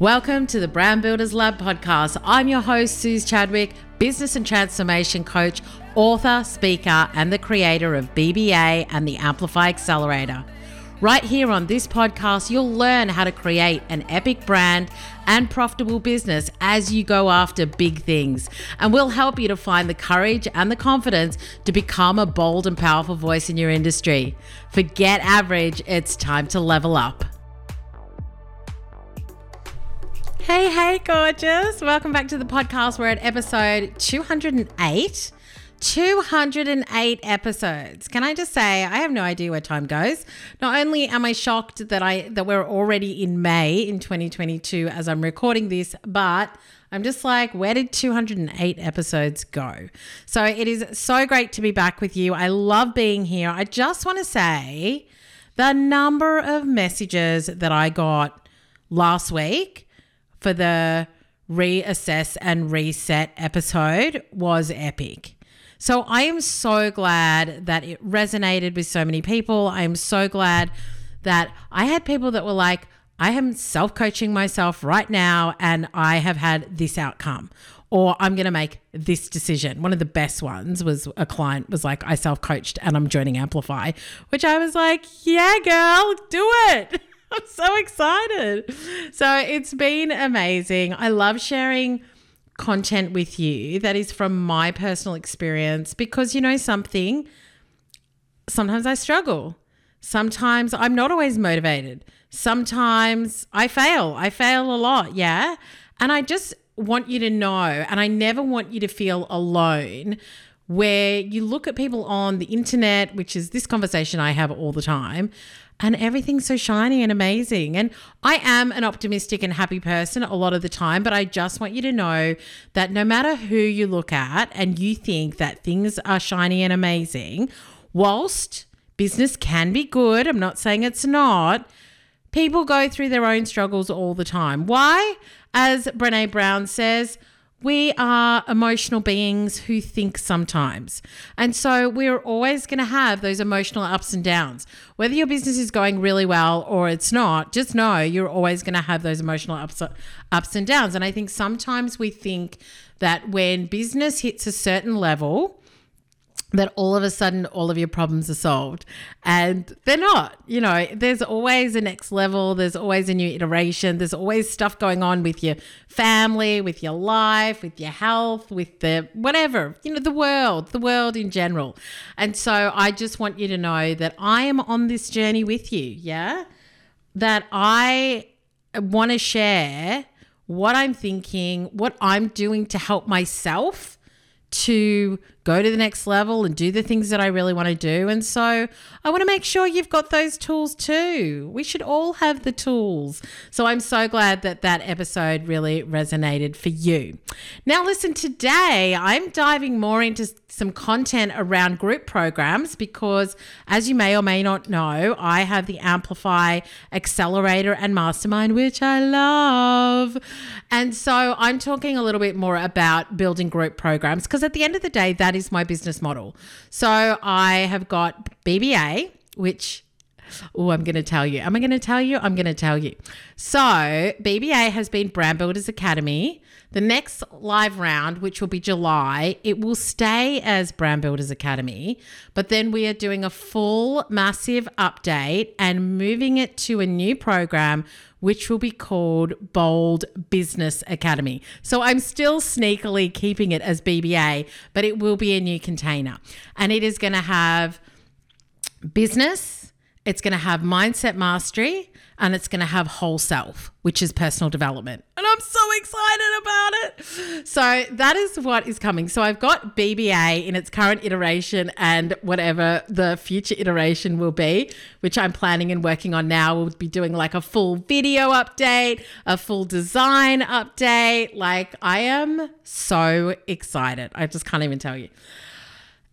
Welcome to the Brand Builders Lab podcast. I'm your host, Suze Chadwick, business and transformation coach, author, speaker, and the creator of BBA and the Amplify Accelerator. Right here on this podcast, you'll learn how to create an epic brand and profitable business as you go after big things. And we'll help you to find the courage and the confidence to become a bold and powerful voice in your industry. Forget average, it's time to level up. Hey, hey, gorgeous. Welcome back to the podcast. We're at episode 208. 208 episodes. Can I just say I have no idea where time goes. Not only am I shocked that I that we're already in May in 2022 as I'm recording this, but I'm just like, where did 208 episodes go? So it is so great to be back with you. I love being here. I just want to say the number of messages that I got last week for the reassess and reset episode was epic. So I am so glad that it resonated with so many people. I am so glad that I had people that were like, I am self coaching myself right now and I have had this outcome. Or I'm going to make this decision. One of the best ones was a client was like, I self coached and I'm joining Amplify, which I was like, yeah, girl, do it. I'm so excited. So it's been amazing. I love sharing content with you that is from my personal experience because you know something, sometimes I struggle. Sometimes I'm not always motivated. Sometimes I fail. I fail a lot. Yeah. And I just want you to know, and I never want you to feel alone where you look at people on the internet, which is this conversation I have all the time, and everything's so shiny and amazing. And I am an optimistic and happy person a lot of the time, but I just want you to know that no matter who you look at and you think that things are shiny and amazing, whilst business can be good, I'm not saying it's not. People go through their own struggles all the time. Why? As Brene Brown says, we are emotional beings who think sometimes. And so we're always going to have those emotional ups and downs. Whether your business is going really well or it's not, just know you're always going to have those emotional ups, ups and downs. And I think sometimes we think that when business hits a certain level, that all of a sudden all of your problems are solved. And they're not you know there's always a next level there's always a new iteration there's always stuff going on with your family with your life with your health with the whatever you know the world the world in general. And so i just want you to know that i am on this journey with you yeah? That i want to share what i'm thinking what i'm doing to help myself to go to the next level and do the things that I really want to do. And so I want to make sure you've got those tools too. We should all have the tools. So I'm so glad that that episode really resonated for you. Now, listen, today I'm diving more into some content around group programs because, as you may or may not know, I have the Amplify Accelerator and Mastermind, which I love. And so I'm talking a little bit more about building group programs because at the end of the day, that is my business model. So I have got BBA, which Oh, I'm going to tell you. Am I going to tell you? I'm going to tell you. So, BBA has been Brand Builders Academy. The next live round, which will be July, it will stay as Brand Builders Academy, but then we are doing a full massive update and moving it to a new program which will be called Bold Business Academy. So I'm still sneakily keeping it as BBA, but it will be a new container. And it is going to have business, it's going to have mindset mastery, and it's going to have whole self, which is personal development. And I'm so excited about it. So that is what is coming. So I've got BBA in its current iteration and whatever the future iteration will be, which I'm planning and working on now. We'll be doing like a full video update, a full design update. Like I am so excited. I just can't even tell you.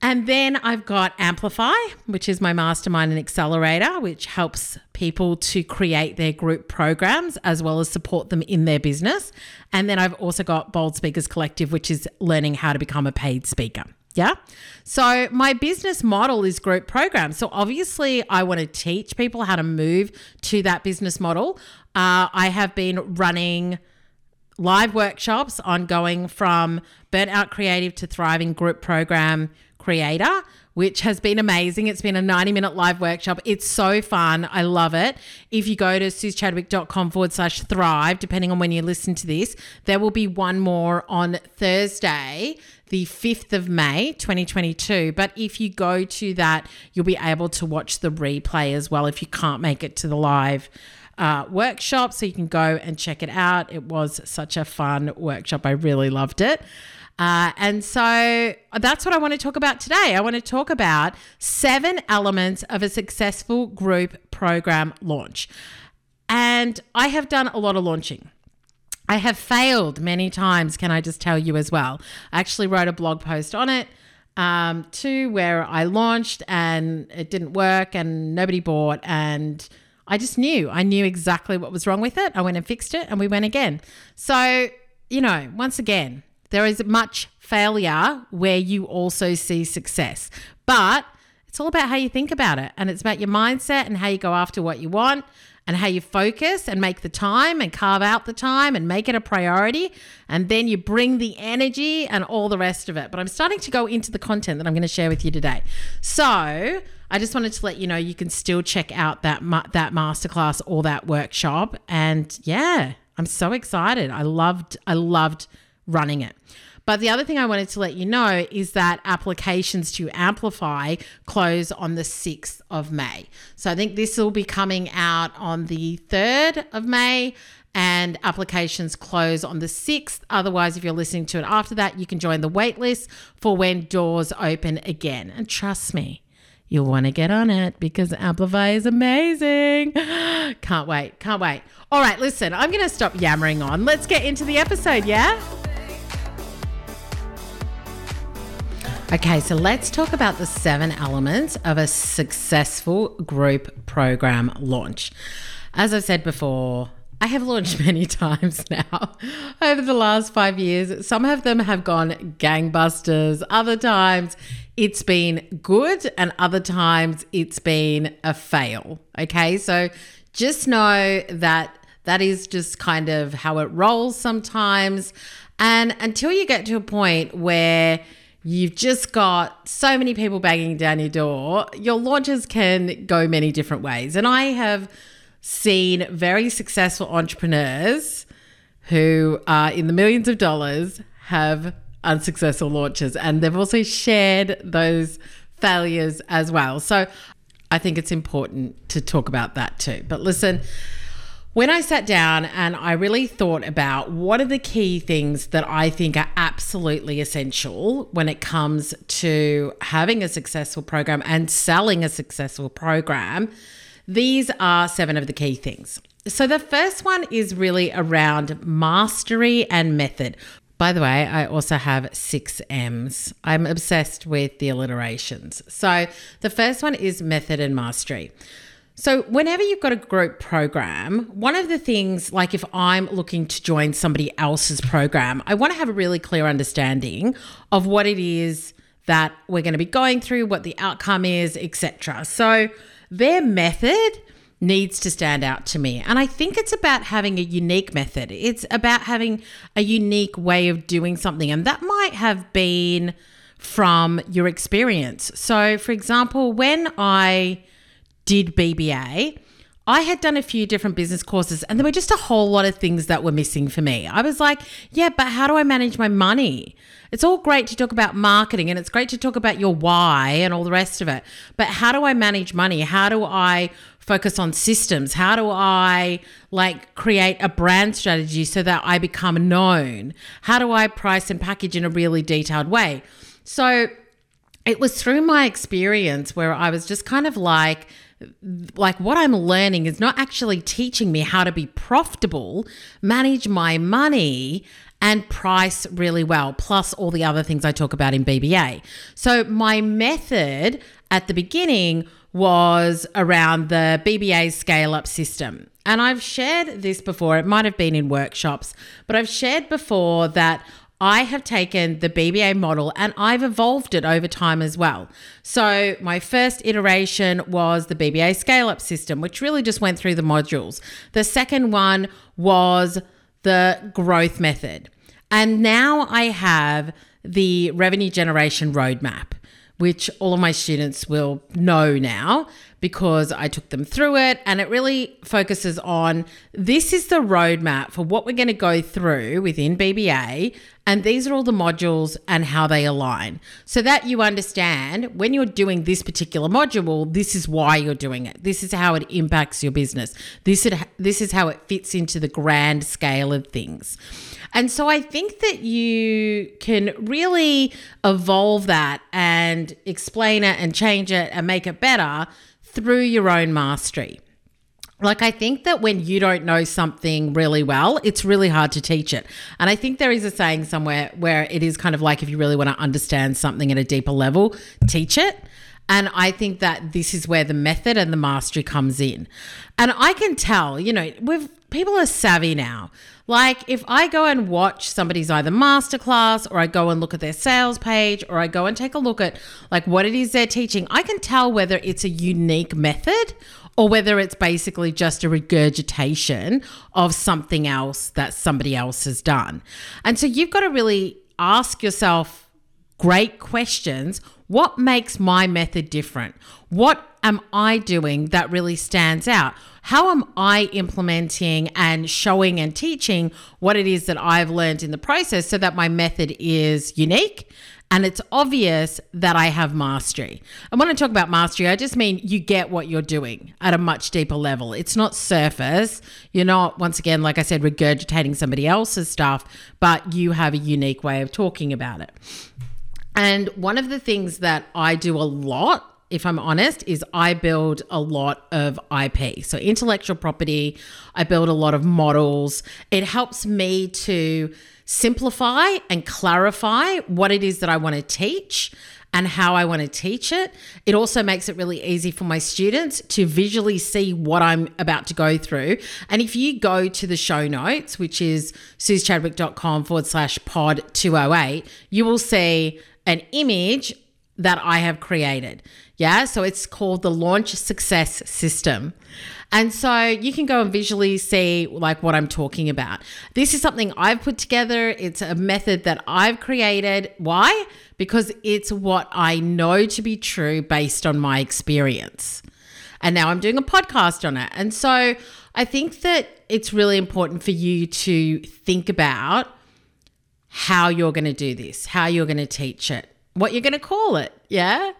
And then I've got Amplify, which is my mastermind and accelerator, which helps people to create their group programs as well as support them in their business. And then I've also got Bold Speakers Collective, which is learning how to become a paid speaker. Yeah. So my business model is group programs. So obviously, I want to teach people how to move to that business model. Uh, I have been running live workshops on going from burnt out creative to thriving group program creator which has been amazing. It's been a 90 minute live workshop. It's so fun. I love it. If you go to suzechadwick.com forward slash thrive, depending on when you listen to this, there will be one more on Thursday, the 5th of May, 2022. But if you go to that, you'll be able to watch the replay as well if you can't make it to the live uh, workshop. So you can go and check it out. It was such a fun workshop. I really loved it. Uh, and so that's what I want to talk about today. I want to talk about seven elements of a successful group program launch. And I have done a lot of launching. I have failed many times, can I just tell you as well? I actually wrote a blog post on it um, too, where I launched and it didn't work and nobody bought. And I just knew, I knew exactly what was wrong with it. I went and fixed it and we went again. So, you know, once again, there is much failure where you also see success. But it's all about how you think about it. And it's about your mindset and how you go after what you want and how you focus and make the time and carve out the time and make it a priority. And then you bring the energy and all the rest of it. But I'm starting to go into the content that I'm going to share with you today. So I just wanted to let you know you can still check out that, that masterclass or that workshop. And yeah, I'm so excited. I loved, I loved running it. But the other thing I wanted to let you know is that applications to Amplify close on the 6th of May. So I think this will be coming out on the 3rd of May and applications close on the 6th. Otherwise, if you're listening to it after that, you can join the waitlist for when doors open again. And trust me, you'll want to get on it because Amplify is amazing. Can't wait. Can't wait. All right, listen, I'm going to stop yammering on. Let's get into the episode, yeah? Okay, so let's talk about the seven elements of a successful group program launch. As I've said before, I have launched many times now over the last five years. Some of them have gone gangbusters, other times it's been good, and other times it's been a fail. Okay, so just know that that is just kind of how it rolls sometimes. And until you get to a point where you've just got so many people banging down your door, your launches can go many different ways. And I have seen very successful entrepreneurs who are in the millions of dollars have unsuccessful launches. And they've also shared those failures as well. So I think it's important to talk about that too. But listen, when I sat down and I really thought about what are the key things that I think are absolutely essential when it comes to having a successful program and selling a successful program, these are seven of the key things. So the first one is really around mastery and method. By the way, I also have six M's. I'm obsessed with the alliterations. So the first one is method and mastery. So, whenever you've got a group program, one of the things, like if I'm looking to join somebody else's program, I want to have a really clear understanding of what it is that we're going to be going through, what the outcome is, etc. So, their method needs to stand out to me. And I think it's about having a unique method. It's about having a unique way of doing something. And that might have been from your experience. So, for example, when I did BBA, I had done a few different business courses and there were just a whole lot of things that were missing for me. I was like, yeah, but how do I manage my money? It's all great to talk about marketing and it's great to talk about your why and all the rest of it. But how do I manage money? How do I focus on systems? How do I like create a brand strategy so that I become known? How do I price and package in a really detailed way? So it was through my experience where I was just kind of like, like what I'm learning is not actually teaching me how to be profitable, manage my money, and price really well, plus all the other things I talk about in BBA. So, my method at the beginning was around the BBA scale up system. And I've shared this before, it might have been in workshops, but I've shared before that I have taken the BBA model and I've evolved it over time as well. So, my first iteration was the BBA scale up system, which really just went through the modules. The second one was the growth method. And now I have the revenue generation roadmap which all of my students will know now because I took them through it. And it really focuses on this is the roadmap for what we're going to go through within BBA. And these are all the modules and how they align so that you understand when you're doing this particular module, this is why you're doing it. This is how it impacts your business. This is, this is how it fits into the grand scale of things. And so I think that you can really evolve that and explain it and change it and make it better through your own mastery. Like, I think that when you don't know something really well, it's really hard to teach it. And I think there is a saying somewhere where it is kind of like if you really want to understand something at a deeper level, teach it. And I think that this is where the method and the mastery comes in. And I can tell, you know, we've people are savvy now. Like if I go and watch somebody's either masterclass or I go and look at their sales page or I go and take a look at like what it is they're teaching, I can tell whether it's a unique method or whether it's basically just a regurgitation of something else that somebody else has done. And so you've got to really ask yourself great questions. What makes my method different? What am I doing that really stands out? How am I implementing and showing and teaching what it is that I've learned in the process so that my method is unique and it's obvious that I have mastery. And when I talk about mastery, I just mean you get what you're doing at a much deeper level. It's not surface. You're not, once again, like I said, regurgitating somebody else's stuff, but you have a unique way of talking about it. And one of the things that I do a lot if I'm honest, is I build a lot of IP. So, intellectual property, I build a lot of models. It helps me to simplify and clarify what it is that I want to teach and how I want to teach it. It also makes it really easy for my students to visually see what I'm about to go through. And if you go to the show notes, which is suzechadwick.com forward slash pod 208, you will see an image that I have created. Yeah. So it's called the Launch Success System. And so you can go and visually see like what I'm talking about. This is something I've put together. It's a method that I've created. Why? Because it's what I know to be true based on my experience. And now I'm doing a podcast on it. And so I think that it's really important for you to think about how you're going to do this, how you're going to teach it, what you're going to call it. Yeah.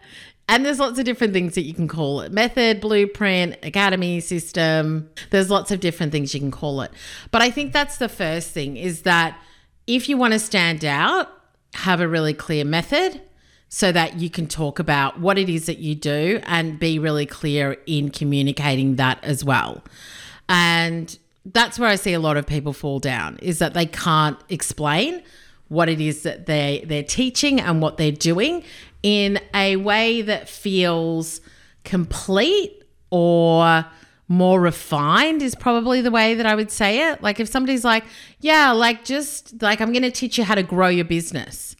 And there's lots of different things that you can call it method, blueprint, academy system. There's lots of different things you can call it. But I think that's the first thing is that if you want to stand out, have a really clear method so that you can talk about what it is that you do and be really clear in communicating that as well. And that's where I see a lot of people fall down is that they can't explain what it is that they they're teaching and what they're doing in a way that feels complete or more refined is probably the way that I would say it. Like if somebody's like, yeah, like just like I'm going to teach you how to grow your business.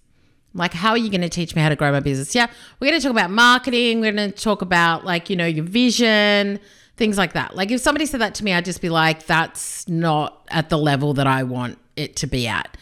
Like, how are you going to teach me how to grow my business? Yeah, we're going to talk about marketing. We're going to talk about like, you know, your vision, things like that. Like, if somebody said that to me, I'd just be like, that's not at the level that I want it to be at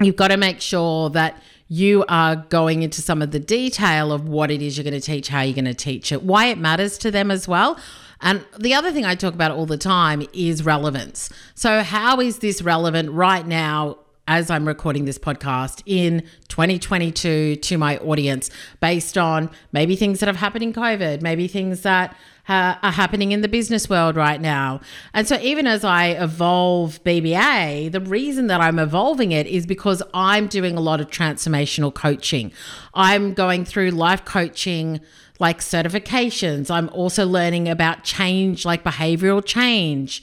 you've got to make sure that you are going into some of the detail of what it is you're going to teach, how you're going to teach it, why it matters to them as well. And the other thing I talk about all the time is relevance. So, how is this relevant right now as I'm recording this podcast in 2022 to my audience based on maybe things that have happened in COVID, maybe things that uh, are happening in the business world right now. And so, even as I evolve BBA, the reason that I'm evolving it is because I'm doing a lot of transformational coaching. I'm going through life coaching like certifications. I'm also learning about change, like behavioral change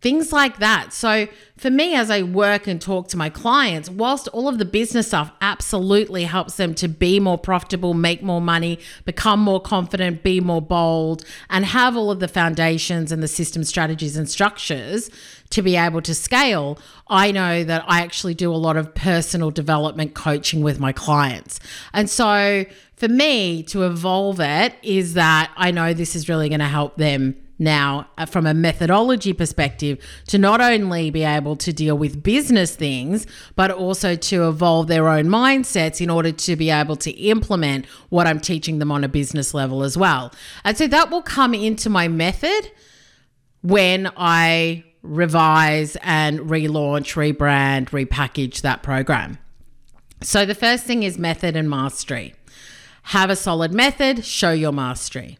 things like that. So, for me, as I work and talk to my clients, whilst all of the business stuff absolutely helps them to be more profitable, make more money, become more confident, be more bold, and have all of the foundations and the system strategies and structures to be able to scale, I know that I actually do a lot of personal development coaching with my clients. And so, for me to evolve it is that I know this is really going to help them now uh, from a methodology perspective to not only be able to deal with business things but also to evolve their own mindsets in order to be able to implement what I'm teaching them on a business level as well. And so that will come into my method when I revise and relaunch, rebrand, repackage that program. So the first thing is method and mastery. Have a solid method, show your mastery.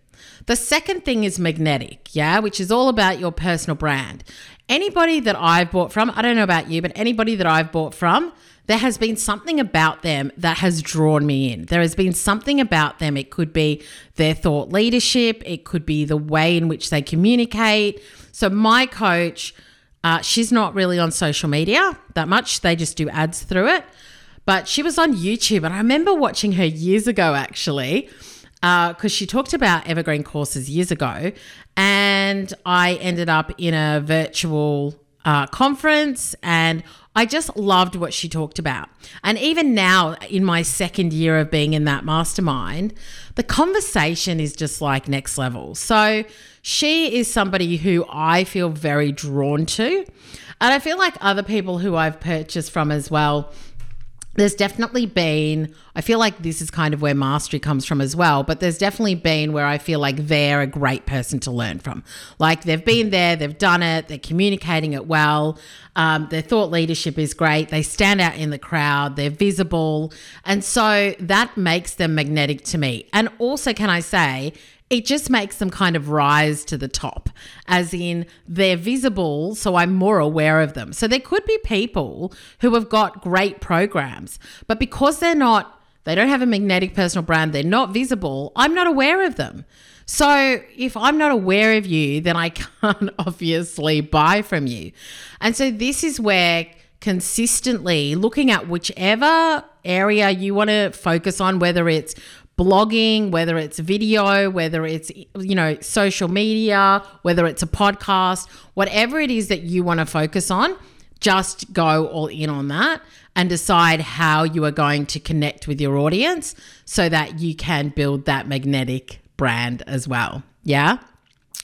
The second thing is magnetic, yeah, which is all about your personal brand. Anybody that I've bought from, I don't know about you, but anybody that I've bought from, there has been something about them that has drawn me in. There has been something about them. It could be their thought leadership, it could be the way in which they communicate. So, my coach, uh, she's not really on social media that much, they just do ads through it. But she was on YouTube, and I remember watching her years ago actually because uh, she talked about evergreen courses years ago, and I ended up in a virtual uh, conference and I just loved what she talked about. And even now, in my second year of being in that mastermind, the conversation is just like next level. So she is somebody who I feel very drawn to. And I feel like other people who I've purchased from as well there's definitely been, I feel like this is kind of where mastery comes from as well, but there's definitely been where I feel like they're a great person to learn from. Like they've been there, they've done it, they're communicating it well, um, their thought leadership is great, they stand out in the crowd, they're visible. And so that makes them magnetic to me. And also, can I say, it just makes them kind of rise to the top, as in they're visible, so I'm more aware of them. So there could be people who have got great programs, but because they're not, they don't have a magnetic personal brand, they're not visible, I'm not aware of them. So if I'm not aware of you, then I can't obviously buy from you. And so this is where consistently looking at whichever area you want to focus on, whether it's blogging, whether it's video, whether it's, you know, social media, whether it's a podcast, whatever it is that you want to focus on, just go all in on that and decide how you are going to connect with your audience so that you can build that magnetic brand as well. Yeah.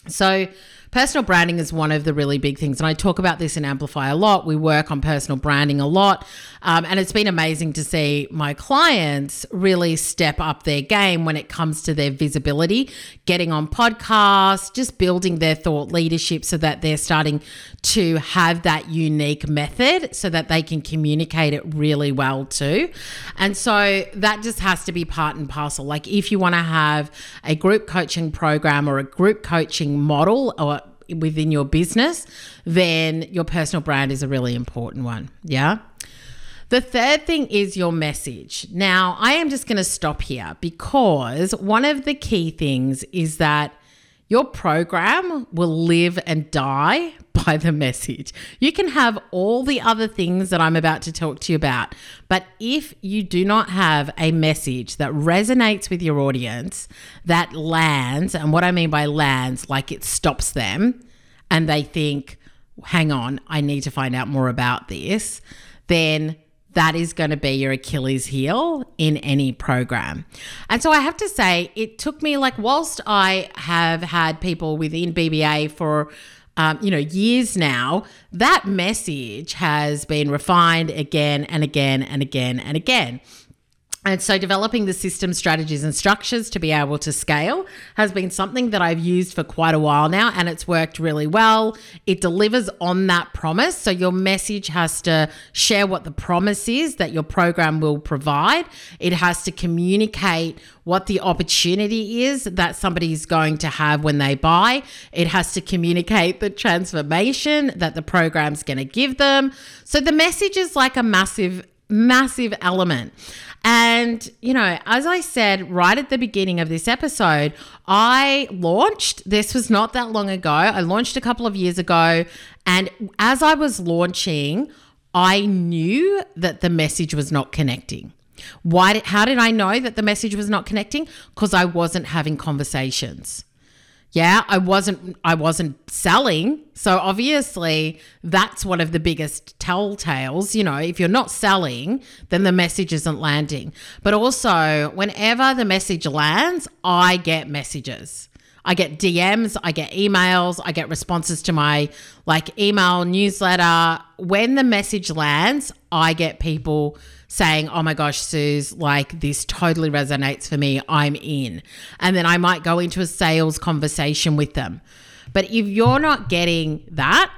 So, personal branding is one of the really big things. And I talk about this in Amplify a lot. We work on personal branding a lot. Um, and it's been amazing to see my clients really step up their game when it comes to their visibility, getting on podcasts, just building their thought leadership so that they're starting to have that unique method so that they can communicate it really well too. And so that just has to be part and parcel. Like if you want to have a group coaching program or a group coaching model or within your business, then your personal brand is a really important one. Yeah. The third thing is your message. Now, I am just going to stop here because one of the key things is that your program will live and die by the message. You can have all the other things that I'm about to talk to you about, but if you do not have a message that resonates with your audience, that lands, and what I mean by lands, like it stops them and they think, hang on, I need to find out more about this, then that is going to be your Achilles heel in any program. And so I have to say, it took me like, whilst I have had people within BBA for um, you know, years now, that message has been refined again and again and again and again. And so, developing the system strategies and structures to be able to scale has been something that I've used for quite a while now, and it's worked really well. It delivers on that promise. So, your message has to share what the promise is that your program will provide, it has to communicate what the opportunity is that somebody is going to have when they buy, it has to communicate the transformation that the program's going to give them. So, the message is like a massive massive element. And, you know, as I said right at the beginning of this episode, I launched, this was not that long ago. I launched a couple of years ago. And as I was launching, I knew that the message was not connecting. Why did, how did I know that the message was not connecting? Because I wasn't having conversations yeah i wasn't i wasn't selling. So obviously that's one of the biggest telltales you know if you're not selling then the message isn't landing. But also whenever the message lands i get messages. I get DMs, I get emails, I get responses to my like email newsletter. When the message lands, I get people saying, Oh my gosh, Suze, like this totally resonates for me. I'm in. And then I might go into a sales conversation with them. But if you're not getting that,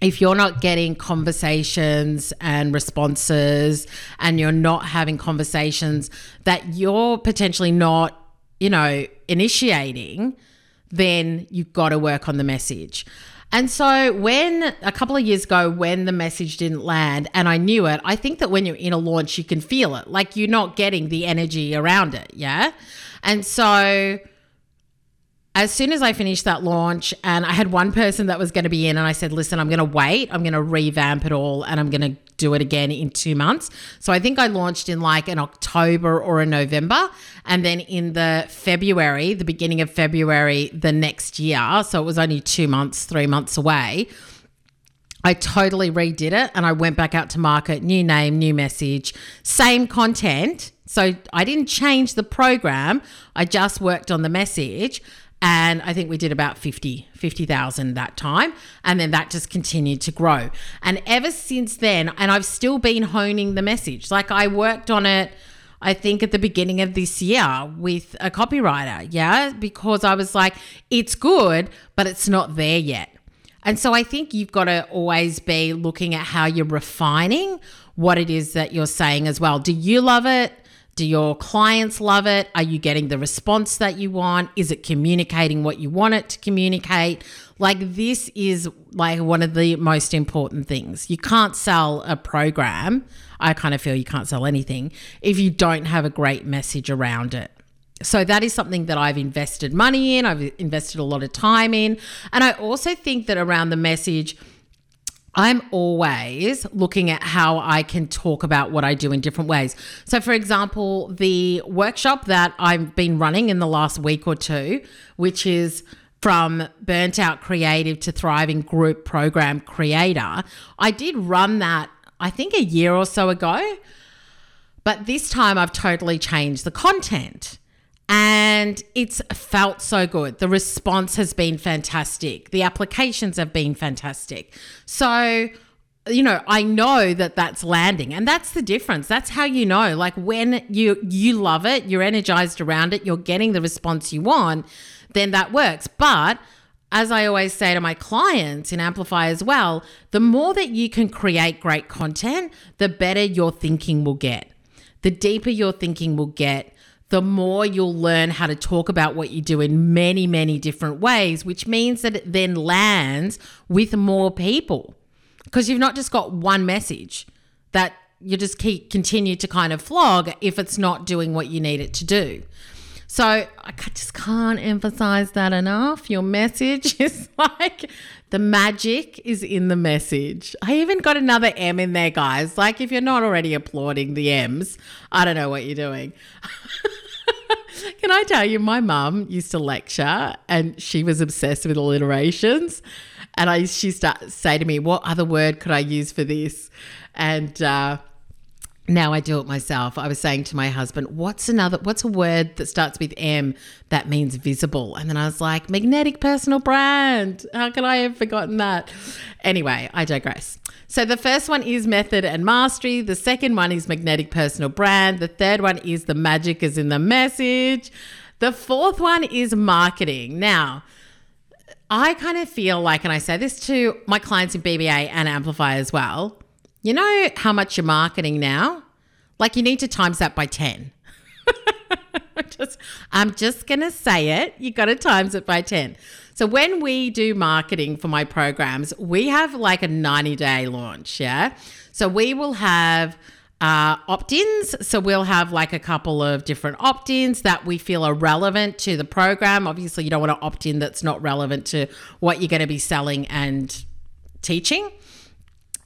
if you're not getting conversations and responses and you're not having conversations that you're potentially not you know, initiating, then you've got to work on the message. And so, when a couple of years ago, when the message didn't land and I knew it, I think that when you're in a launch, you can feel it. Like you're not getting the energy around it. Yeah. And so, as soon as I finished that launch, and I had one person that was going to be in, and I said, Listen, I'm going to wait. I'm going to revamp it all and I'm going to do it again in two months. So I think I launched in like an October or a November. And then in the February, the beginning of February the next year, so it was only two months, three months away. I totally redid it and I went back out to market, new name, new message, same content. So I didn't change the program, I just worked on the message and I think we did about 50 50,000 that time and then that just continued to grow. And ever since then and I've still been honing the message. Like I worked on it I think at the beginning of this year with a copywriter, yeah, because I was like it's good, but it's not there yet. And so I think you've got to always be looking at how you're refining what it is that you're saying as well. Do you love it? Do your clients love it? Are you getting the response that you want? Is it communicating what you want it to communicate? Like, this is like one of the most important things. You can't sell a program. I kind of feel you can't sell anything if you don't have a great message around it. So that is something that I've invested money in, I've invested a lot of time in. And I also think that around the message, I'm always looking at how I can talk about what I do in different ways. So, for example, the workshop that I've been running in the last week or two, which is from burnt out creative to thriving group program creator, I did run that, I think, a year or so ago. But this time I've totally changed the content and it's felt so good. The response has been fantastic. The applications have been fantastic. So, you know, I know that that's landing and that's the difference. That's how you know like when you you love it, you're energized around it, you're getting the response you want, then that works. But as I always say to my clients in Amplify as well, the more that you can create great content, the better your thinking will get. The deeper your thinking will get, the more you'll learn how to talk about what you do in many, many different ways, which means that it then lands with more people because you've not just got one message that you just keep continue to kind of flog if it's not doing what you need it to do. So I just can't emphasize that enough. Your message is like the magic is in the message. I even got another M in there, guys. Like if you're not already applauding the M's, I don't know what you're doing. Can I tell you, my mum used to lecture and she was obsessed with alliterations. And I, she start say to me, "What other word could I use for this?" And uh, now I do it myself. I was saying to my husband, "What's another? What's a word that starts with M that means visible?" And then I was like, "Magnetic personal brand." How could I have forgotten that? Anyway, I digress. So the first one is method and mastery. The second one is magnetic personal brand. The third one is the magic is in the message. The fourth one is marketing. Now. I kind of feel like, and I say this to my clients in BBA and Amplify as well you know how much you're marketing now? Like you need to times that by 10. just, I'm just going to say it. You got to times it by 10. So when we do marketing for my programs, we have like a 90 day launch. Yeah. So we will have uh, opt ins. So we'll have like a couple of different opt ins that we feel are relevant to the program. Obviously, you don't want to opt in that's not relevant to what you're going to be selling and teaching.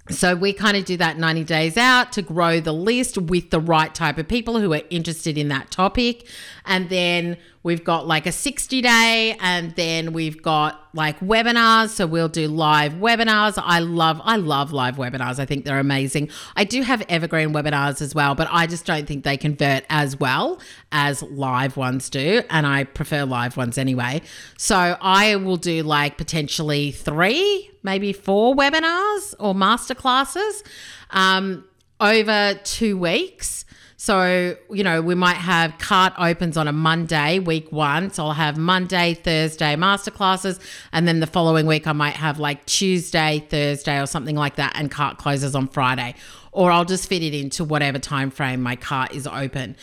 So we kind of do that 90 days out to grow the list with the right type of people who are interested in that topic. And then we've got like a 60 day and then we've got like webinars. So we'll do live webinars. I love I love live webinars. I think they're amazing. I do have evergreen webinars as well, but I just don't think they convert as well as live ones do, and I prefer live ones anyway. So I will do like potentially 3, maybe 4 webinars or masterclasses um over 2 weeks so, you know, we might have cart opens on a Monday, week one. So I'll have Monday, Thursday masterclasses. And then the following week, I might have like Tuesday, Thursday, or something like that. And cart closes on Friday. Or I'll just fit it into whatever time frame my cart is open.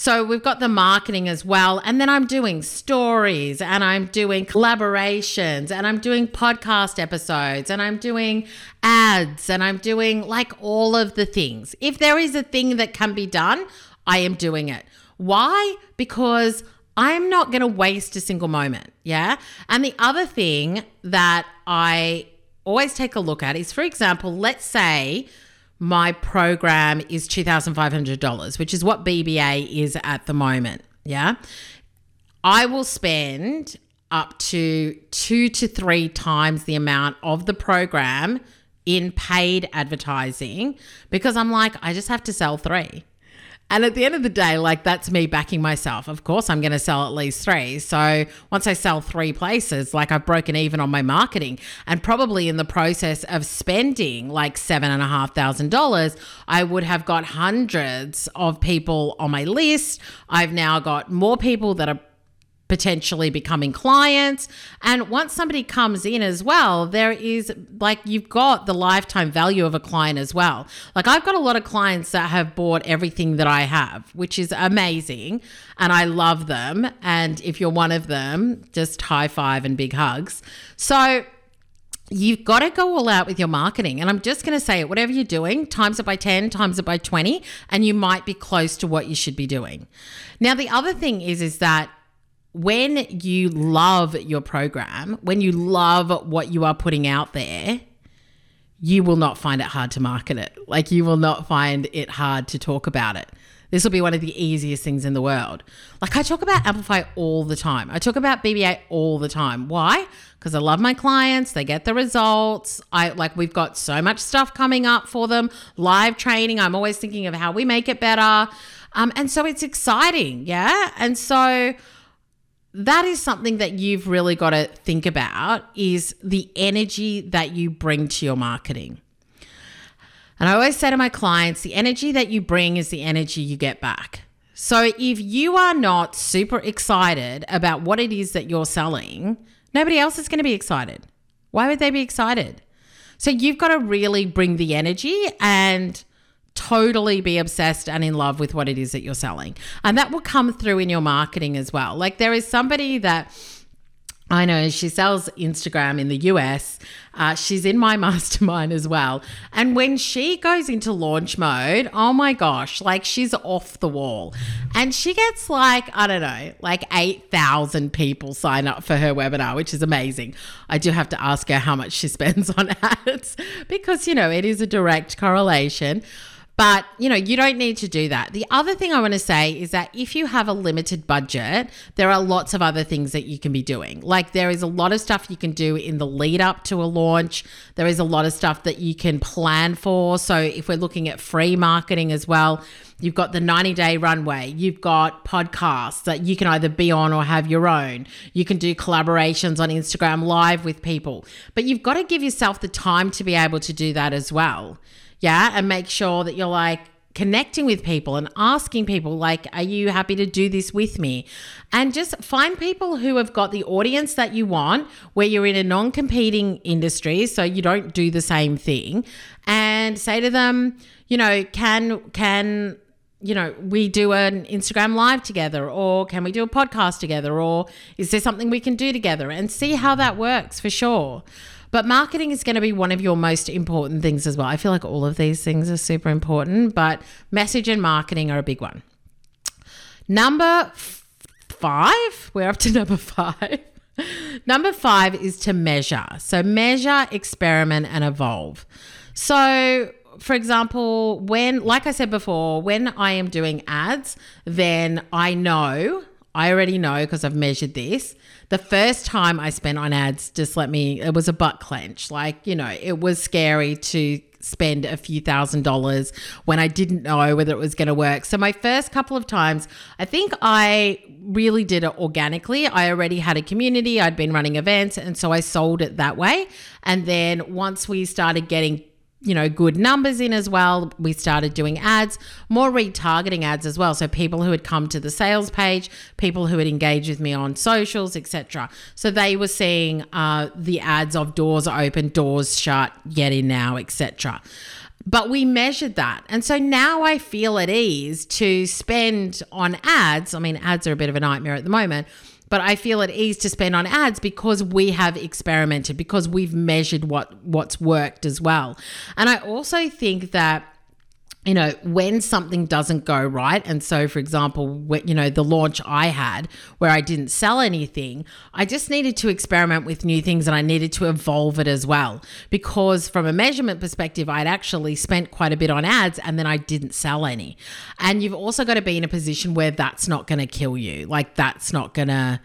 So we've got the marketing as well. And then I'm doing stories and I'm doing collaborations and I'm doing podcast episodes and I'm doing ads and I'm doing like all of the things. If there is a thing that can be done, I am doing it. Why? Because I'm not going to waste a single moment. Yeah. And the other thing that I always take a look at is, for example, let's say my program is $2,500, which is what BBA is at the moment. Yeah. I will spend up to two to three times the amount of the program in paid advertising because I'm like, I just have to sell three. And at the end of the day, like that's me backing myself. Of course, I'm going to sell at least three. So once I sell three places, like I've broken even on my marketing. And probably in the process of spending like seven and a half thousand dollars, I would have got hundreds of people on my list. I've now got more people that are potentially becoming clients. And once somebody comes in as well, there is like you've got the lifetime value of a client as well. Like I've got a lot of clients that have bought everything that I have, which is amazing. And I love them. And if you're one of them, just high five and big hugs. So, You've got to go all out with your marketing. And I'm just going to say it whatever you're doing, times it by 10, times it by 20, and you might be close to what you should be doing. Now, the other thing is, is that when you love your program, when you love what you are putting out there, you will not find it hard to market it. Like you will not find it hard to talk about it. This will be one of the easiest things in the world. Like I talk about Amplify all the time. I talk about BBA all the time. Why? Because I love my clients. They get the results. I like we've got so much stuff coming up for them. Live training. I'm always thinking of how we make it better. Um, and so it's exciting. Yeah. And so that is something that you've really got to think about is the energy that you bring to your marketing. And I always say to my clients, the energy that you bring is the energy you get back. So if you are not super excited about what it is that you're selling, nobody else is going to be excited. Why would they be excited? So you've got to really bring the energy and totally be obsessed and in love with what it is that you're selling. And that will come through in your marketing as well. Like there is somebody that I know she sells Instagram in the US. Uh, she's in my mastermind as well. And when she goes into launch mode, oh my gosh, like she's off the wall. And she gets like, I don't know, like 8,000 people sign up for her webinar, which is amazing. I do have to ask her how much she spends on ads because, you know, it is a direct correlation. But, you know, you don't need to do that. The other thing I want to say is that if you have a limited budget, there are lots of other things that you can be doing. Like there is a lot of stuff you can do in the lead up to a launch. There is a lot of stuff that you can plan for. So if we're looking at free marketing as well, You've got the 90 day runway. You've got podcasts that you can either be on or have your own. You can do collaborations on Instagram live with people. But you've got to give yourself the time to be able to do that as well. Yeah. And make sure that you're like, connecting with people and asking people like are you happy to do this with me and just find people who have got the audience that you want where you're in a non-competing industry so you don't do the same thing and say to them you know can can you know we do an Instagram live together or can we do a podcast together or is there something we can do together and see how that works for sure But marketing is going to be one of your most important things as well. I feel like all of these things are super important, but message and marketing are a big one. Number f- five, we're up to number five. number five is to measure. So, measure, experiment, and evolve. So, for example, when, like I said before, when I am doing ads, then I know, I already know because I've measured this. The first time I spent on ads just let me, it was a butt clench. Like, you know, it was scary to spend a few thousand dollars when I didn't know whether it was going to work. So, my first couple of times, I think I really did it organically. I already had a community, I'd been running events, and so I sold it that way. And then once we started getting you know, good numbers in as well. We started doing ads, more retargeting ads as well. So people who had come to the sales page, people who had engaged with me on socials, etc. So they were seeing uh, the ads of doors open, doors shut, get in now, etc. But we measured that. And so now I feel at ease to spend on ads. I mean, ads are a bit of a nightmare at the moment but I feel at ease to spend on ads because we have experimented, because we've measured what what's worked as well. And I also think that you know, when something doesn't go right, and so for example, when, you know, the launch I had where I didn't sell anything, I just needed to experiment with new things and I needed to evolve it as well. Because from a measurement perspective, I'd actually spent quite a bit on ads and then I didn't sell any. And you've also got to be in a position where that's not going to kill you. Like, that's not going to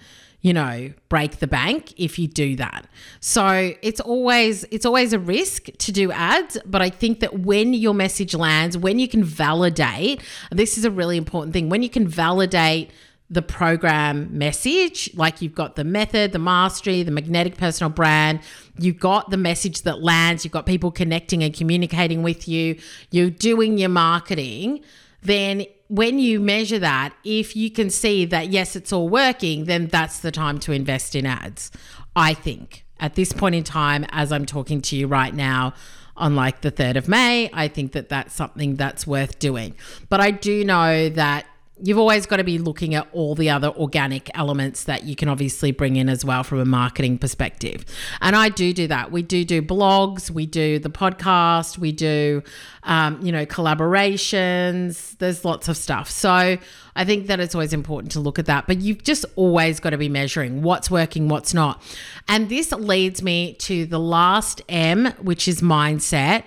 you know, break the bank if you do that. So it's always it's always a risk to do ads, but I think that when your message lands, when you can validate, this is a really important thing. When you can validate the program message, like you've got the method, the mastery, the magnetic personal brand, you've got the message that lands, you've got people connecting and communicating with you, you're doing your marketing, then when you measure that, if you can see that, yes, it's all working, then that's the time to invest in ads. I think at this point in time, as I'm talking to you right now, on like the 3rd of May, I think that that's something that's worth doing. But I do know that you've always got to be looking at all the other organic elements that you can obviously bring in as well from a marketing perspective. And I do do that. We do do blogs, we do the podcast, we do, um, you know, collaborations. There's lots of stuff. So I think that it's always important to look at that. But you've just always got to be measuring what's working, what's not. And this leads me to the last M, which is mindset.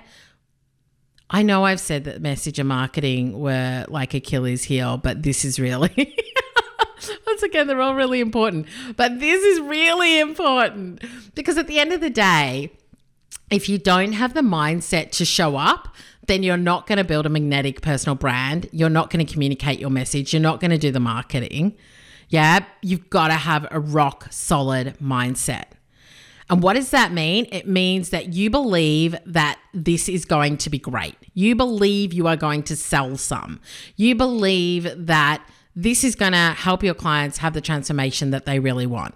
I know I've said that message and marketing were like Achilles heel, but this is really once again they're all really important. But this is really important because at the end of the day, if you don't have the mindset to show up, then you're not going to build a magnetic personal brand. You're not going to communicate your message. You're not going to do the marketing. Yeah, you've got to have a rock solid mindset. And what does that mean? It means that you believe that this is going to be great. You believe you are going to sell some. You believe that this is going to help your clients have the transformation that they really want.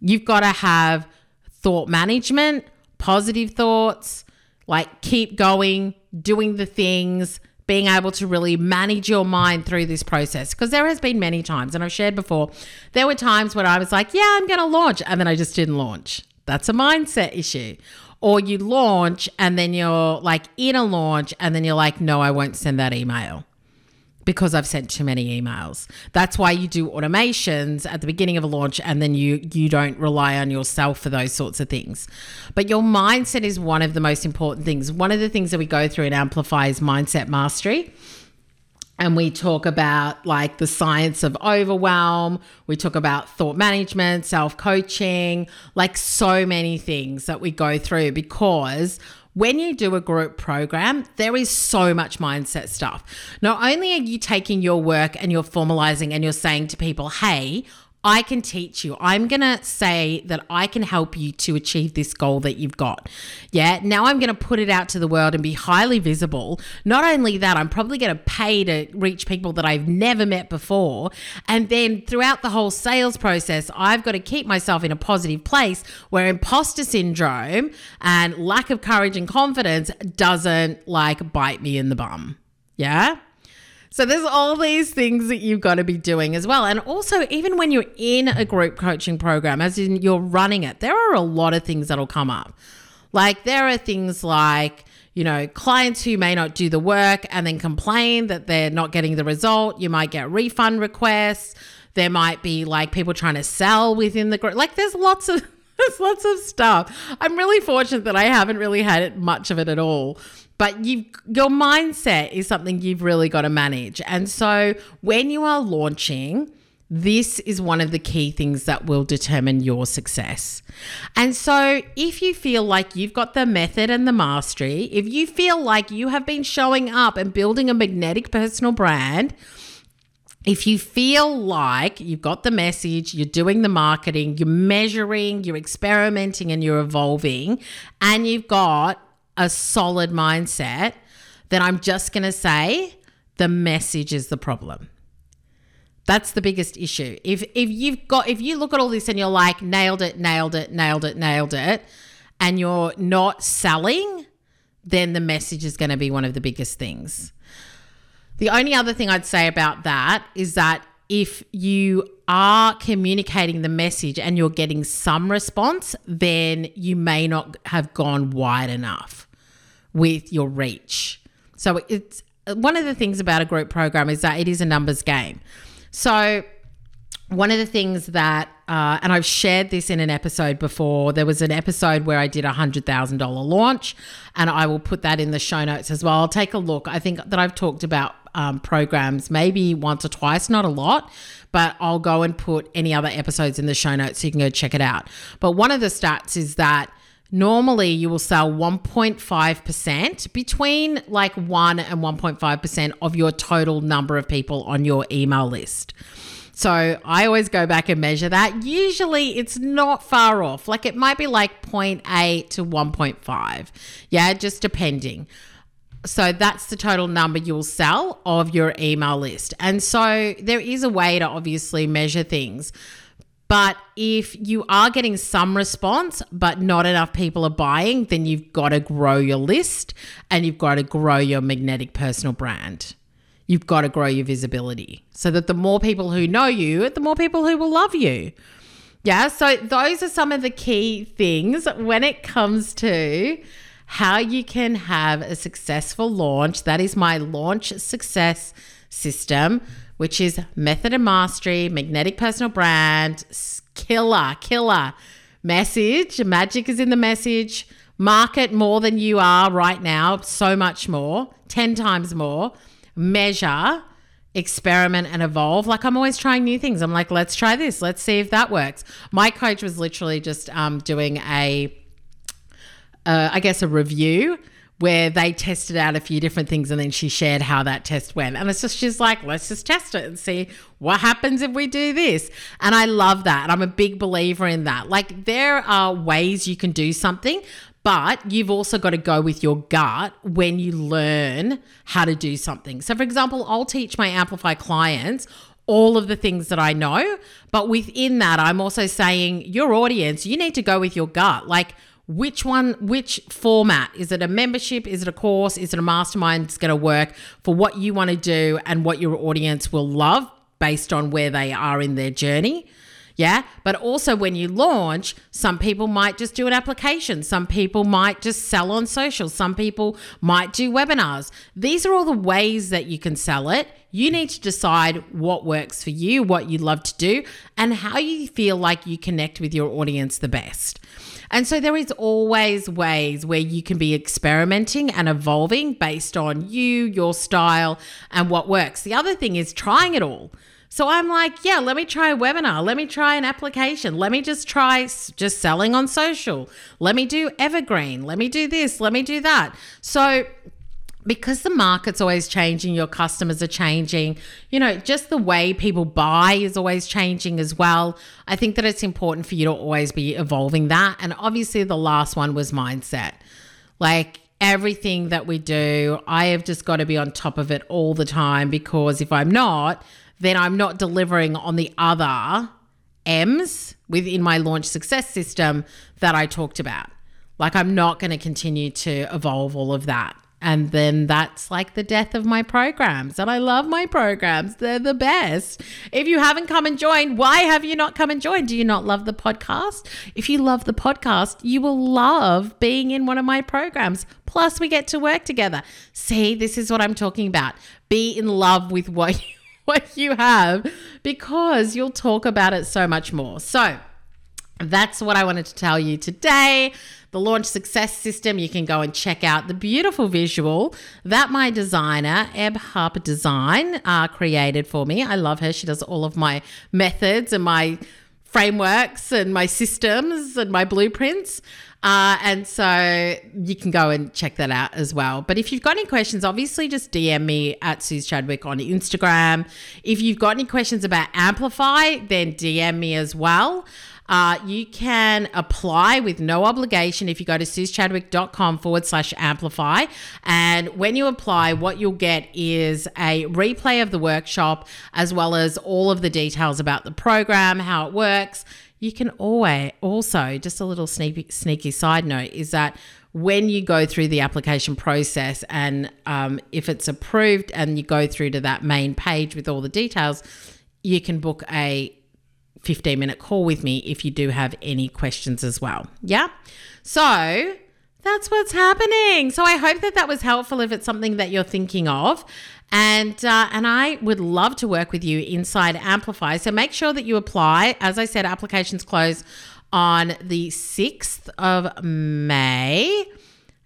You've got to have thought management, positive thoughts, like keep going, doing the things, being able to really manage your mind through this process because there has been many times and I've shared before there were times when I was like yeah I'm going to launch and then I just didn't launch that's a mindset issue. Or you launch and then you're like in a launch and then you're like, no, I won't send that email because I've sent too many emails. That's why you do automations at the beginning of a launch and then you you don't rely on yourself for those sorts of things. But your mindset is one of the most important things. One of the things that we go through in Amplify is mindset mastery and we talk about like the science of overwhelm. We talk about thought management, self coaching, like so many things that we go through because when you do a group program, there is so much mindset stuff. Not only are you taking your work and you're formalizing and you're saying to people, hey, I can teach you. I'm going to say that I can help you to achieve this goal that you've got. Yeah. Now I'm going to put it out to the world and be highly visible. Not only that, I'm probably going to pay to reach people that I've never met before. And then throughout the whole sales process, I've got to keep myself in a positive place where imposter syndrome and lack of courage and confidence doesn't like bite me in the bum. Yeah. So there's all these things that you've got to be doing as well. And also, even when you're in a group coaching program, as in you're running it, there are a lot of things that'll come up. Like there are things like, you know, clients who may not do the work and then complain that they're not getting the result. You might get refund requests. There might be like people trying to sell within the group. Like there's lots of there's lots of stuff. I'm really fortunate that I haven't really had much of it at all but you your mindset is something you've really got to manage. And so when you are launching, this is one of the key things that will determine your success. And so, if you feel like you've got the method and the mastery, if you feel like you have been showing up and building a magnetic personal brand, if you feel like you've got the message, you're doing the marketing, you're measuring, you're experimenting, and you're evolving, and you've got a solid mindset, then I'm just going to say the message is the problem. That's the biggest issue. If if you've got if you look at all this and you're like nailed it, nailed it, nailed it, nailed it, and you're not selling, then the message is going to be one of the biggest things. The only other thing I'd say about that is that if you are communicating the message and you're getting some response, then you may not have gone wide enough with your reach. So it's one of the things about a group program is that it is a numbers game. So one of the things that, uh, and I've shared this in an episode before, there was an episode where I did a $100,000 launch, and I will put that in the show notes as well. I'll take a look. I think that I've talked about um, programs maybe once or twice, not a lot, but I'll go and put any other episodes in the show notes so you can go check it out. But one of the stats is that normally you will sell 1.5% between like 1 and 1.5% of your total number of people on your email list. So I always go back and measure that. Usually it's not far off. Like it might be like 0.8 to 1.5. Yeah, just depending. So that's the total number you'll sell of your email list. And so there is a way to obviously measure things. But if you are getting some response, but not enough people are buying, then you've got to grow your list and you've got to grow your magnetic personal brand. You've got to grow your visibility so that the more people who know you, the more people who will love you. Yeah. So those are some of the key things when it comes to how you can have a successful launch. That is my launch success system which is Method and Mastery, Magnetic Personal Brand, killer, killer message. Magic is in the message. Market more than you are right now, so much more, 10 times more. Measure, experiment, and evolve. Like I'm always trying new things. I'm like, let's try this. Let's see if that works. My coach was literally just um, doing a, uh, I guess, a review where they tested out a few different things and then she shared how that test went. And it's just, she's like, let's just test it and see what happens if we do this. And I love that. I'm a big believer in that. Like, there are ways you can do something, but you've also got to go with your gut when you learn how to do something. So, for example, I'll teach my Amplify clients all of the things that I know, but within that, I'm also saying your audience, you need to go with your gut. Like, which one which format? Is it a membership? Is it a course? Is it a mastermind? It's going to work for what you want to do and what your audience will love based on where they are in their journey yeah? But also when you launch some people might just do an application. Some people might just sell on social. Some people might do webinars. These are all the ways that you can sell it. You need to decide what works for you what you love to do and how you feel like you connect with your audience the best and so there is always ways where you can be experimenting and evolving based on you, your style, and what works. The other thing is trying it all. So I'm like, yeah, let me try a webinar. Let me try an application. Let me just try just selling on social. Let me do evergreen. Let me do this. Let me do that. So because the market's always changing, your customers are changing, you know, just the way people buy is always changing as well. I think that it's important for you to always be evolving that. And obviously, the last one was mindset. Like everything that we do, I have just got to be on top of it all the time because if I'm not, then I'm not delivering on the other M's within my launch success system that I talked about. Like, I'm not going to continue to evolve all of that and then that's like the death of my programs. And I love my programs, they're the best. If you haven't come and joined, why have you not come and joined? Do you not love the podcast? If you love the podcast, you will love being in one of my programs. Plus, we get to work together. See, this is what I'm talking about. Be in love with what you, what you have because you'll talk about it so much more. So, that's what I wanted to tell you today. The launch success system, you can go and check out the beautiful visual that my designer, Eb Harper Design, uh, created for me. I love her. She does all of my methods and my frameworks and my systems and my blueprints. Uh, and so you can go and check that out as well. But if you've got any questions, obviously just DM me at Suze Chadwick on Instagram. If you've got any questions about Amplify, then DM me as well. Uh, you can apply with no obligation if you go to suzechadwick.com forward slash amplify. And when you apply, what you'll get is a replay of the workshop as well as all of the details about the program, how it works. You can always also, just a little sneaky, sneaky side note, is that when you go through the application process and um, if it's approved and you go through to that main page with all the details, you can book a 15 minute call with me if you do have any questions as well. Yeah. So that's what's happening. So I hope that that was helpful if it's something that you're thinking of. And uh, and I would love to work with you inside Amplify. So make sure that you apply. As I said, applications close on the 6th of May.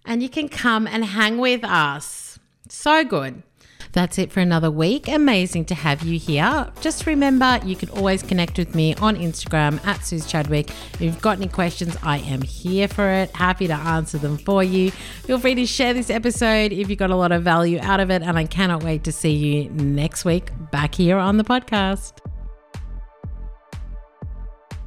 And you can come and hang with us. So good. That's it for another week. Amazing to have you here. Just remember, you can always connect with me on Instagram at Suze Chadwick. If you've got any questions, I am here for it. Happy to answer them for you. Feel free to share this episode if you got a lot of value out of it. And I cannot wait to see you next week back here on the podcast.